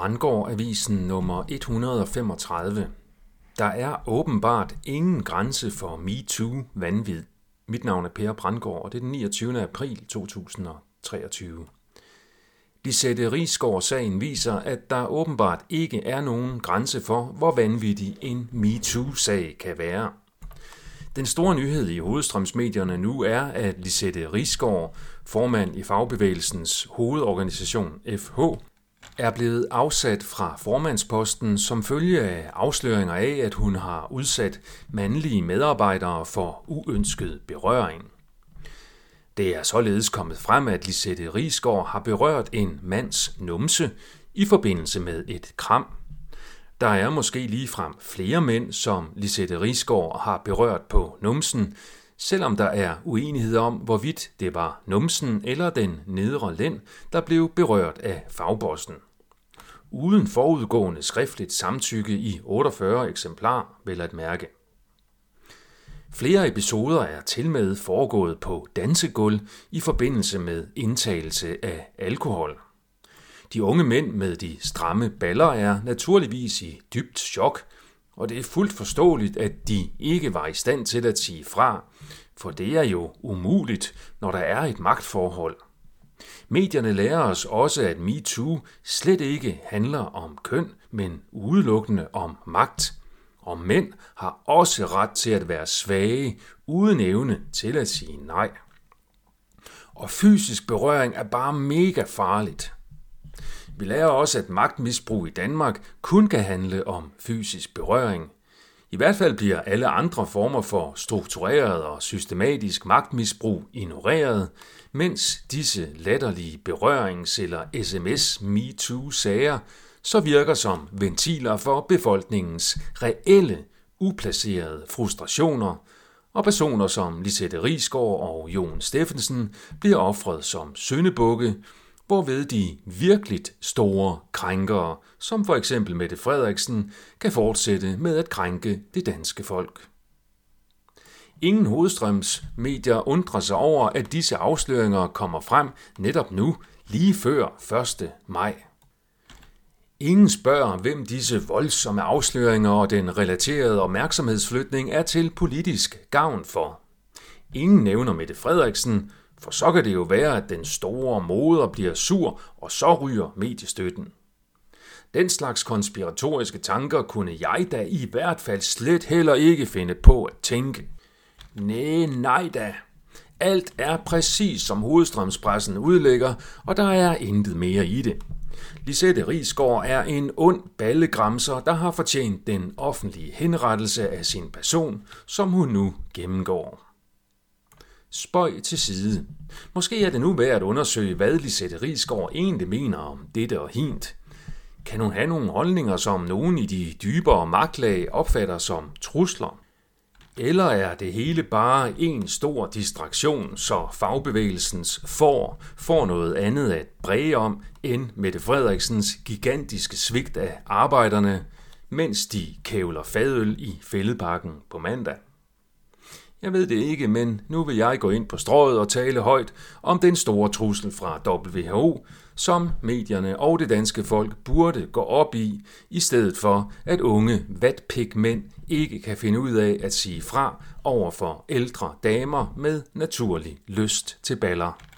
Brandgård Avisen nummer 135. Der er åbenbart ingen grænse for MeToo vanvid. Mit navn er Per Brandgård, og det er den 29. april 2023. Lisette Rigsgaard-sagen viser, at der åbenbart ikke er nogen grænse for, hvor vanvittig en MeToo-sag kan være. Den store nyhed i hovedstrømsmedierne nu er, at Lisette Rigsgaard, formand i fagbevægelsens hovedorganisation FH, er blevet afsat fra formandsposten som følge af afsløringer af, at hun har udsat mandlige medarbejdere for uønsket berøring. Det er således kommet frem, at Lisette Risgaard har berørt en mands numse i forbindelse med et kram. Der er måske lige frem flere mænd, som Lisette Risgaard har berørt på numsen, selvom der er uenighed om, hvorvidt det var numsen eller den nedre lænd, der blev berørt af fagbossen uden forudgående skriftligt samtykke i 48 eksemplar, vel at mærke. Flere episoder er tilmed foregået på dansegulv i forbindelse med indtagelse af alkohol. De unge mænd med de stramme baller er naturligvis i dybt chok, og det er fuldt forståeligt, at de ikke var i stand til at sige fra, for det er jo umuligt, når der er et magtforhold – Medierne lærer os også, at MeToo slet ikke handler om køn, men udelukkende om magt. Og mænd har også ret til at være svage, uden evne til at sige nej. Og fysisk berøring er bare mega farligt. Vi lærer også, at magtmisbrug i Danmark kun kan handle om fysisk berøring. I hvert fald bliver alle andre former for struktureret og systematisk magtmisbrug ignoreret, mens disse latterlige berørings- eller SMS-MeToo-sager så virker som ventiler for befolkningens reelle, uplacerede frustrationer, og personer som Lisette Rigsgaard og Jon Steffensen bliver offret som syndebukke, hvorved de virkelig store krænkere, som for eksempel Mette Frederiksen, kan fortsætte med at krænke det danske folk. Ingen hovedstrøms medier undrer sig over, at disse afsløringer kommer frem netop nu, lige før 1. maj. Ingen spørger, hvem disse voldsomme afsløringer og den relaterede opmærksomhedsflytning er til politisk gavn for. Ingen nævner Mette Frederiksen, for så kan det jo være, at den store moder bliver sur, og så ryger mediestøtten. Den slags konspiratoriske tanker kunne jeg da i hvert fald slet heller ikke finde på at tænke. Nej, nej da. Alt er præcis som hovedstrømspressen udlægger, og der er intet mere i det. Lisette Risgaard er en ond ballegramser, der har fortjent den offentlige henrettelse af sin person, som hun nu gennemgår. Spøj til side. Måske er det nu værd at undersøge, hvad Lisette Rigsgaard egentlig mener om dette og hint. Kan hun have nogle holdninger, som nogen i de dybere magtlag opfatter som trusler? Eller er det hele bare en stor distraktion, så fagbevægelsens får får noget andet at bræge om end Mette Frederiksens gigantiske svigt af arbejderne, mens de kævler fadøl i fældeparken på mandag? Jeg ved det ikke, men nu vil jeg gå ind på strået og tale højt om den store trussel fra WHO, som medierne og det danske folk burde gå op i, i stedet for at unge vatpigmænd ikke kan finde ud af at sige fra over for ældre damer med naturlig lyst til baller.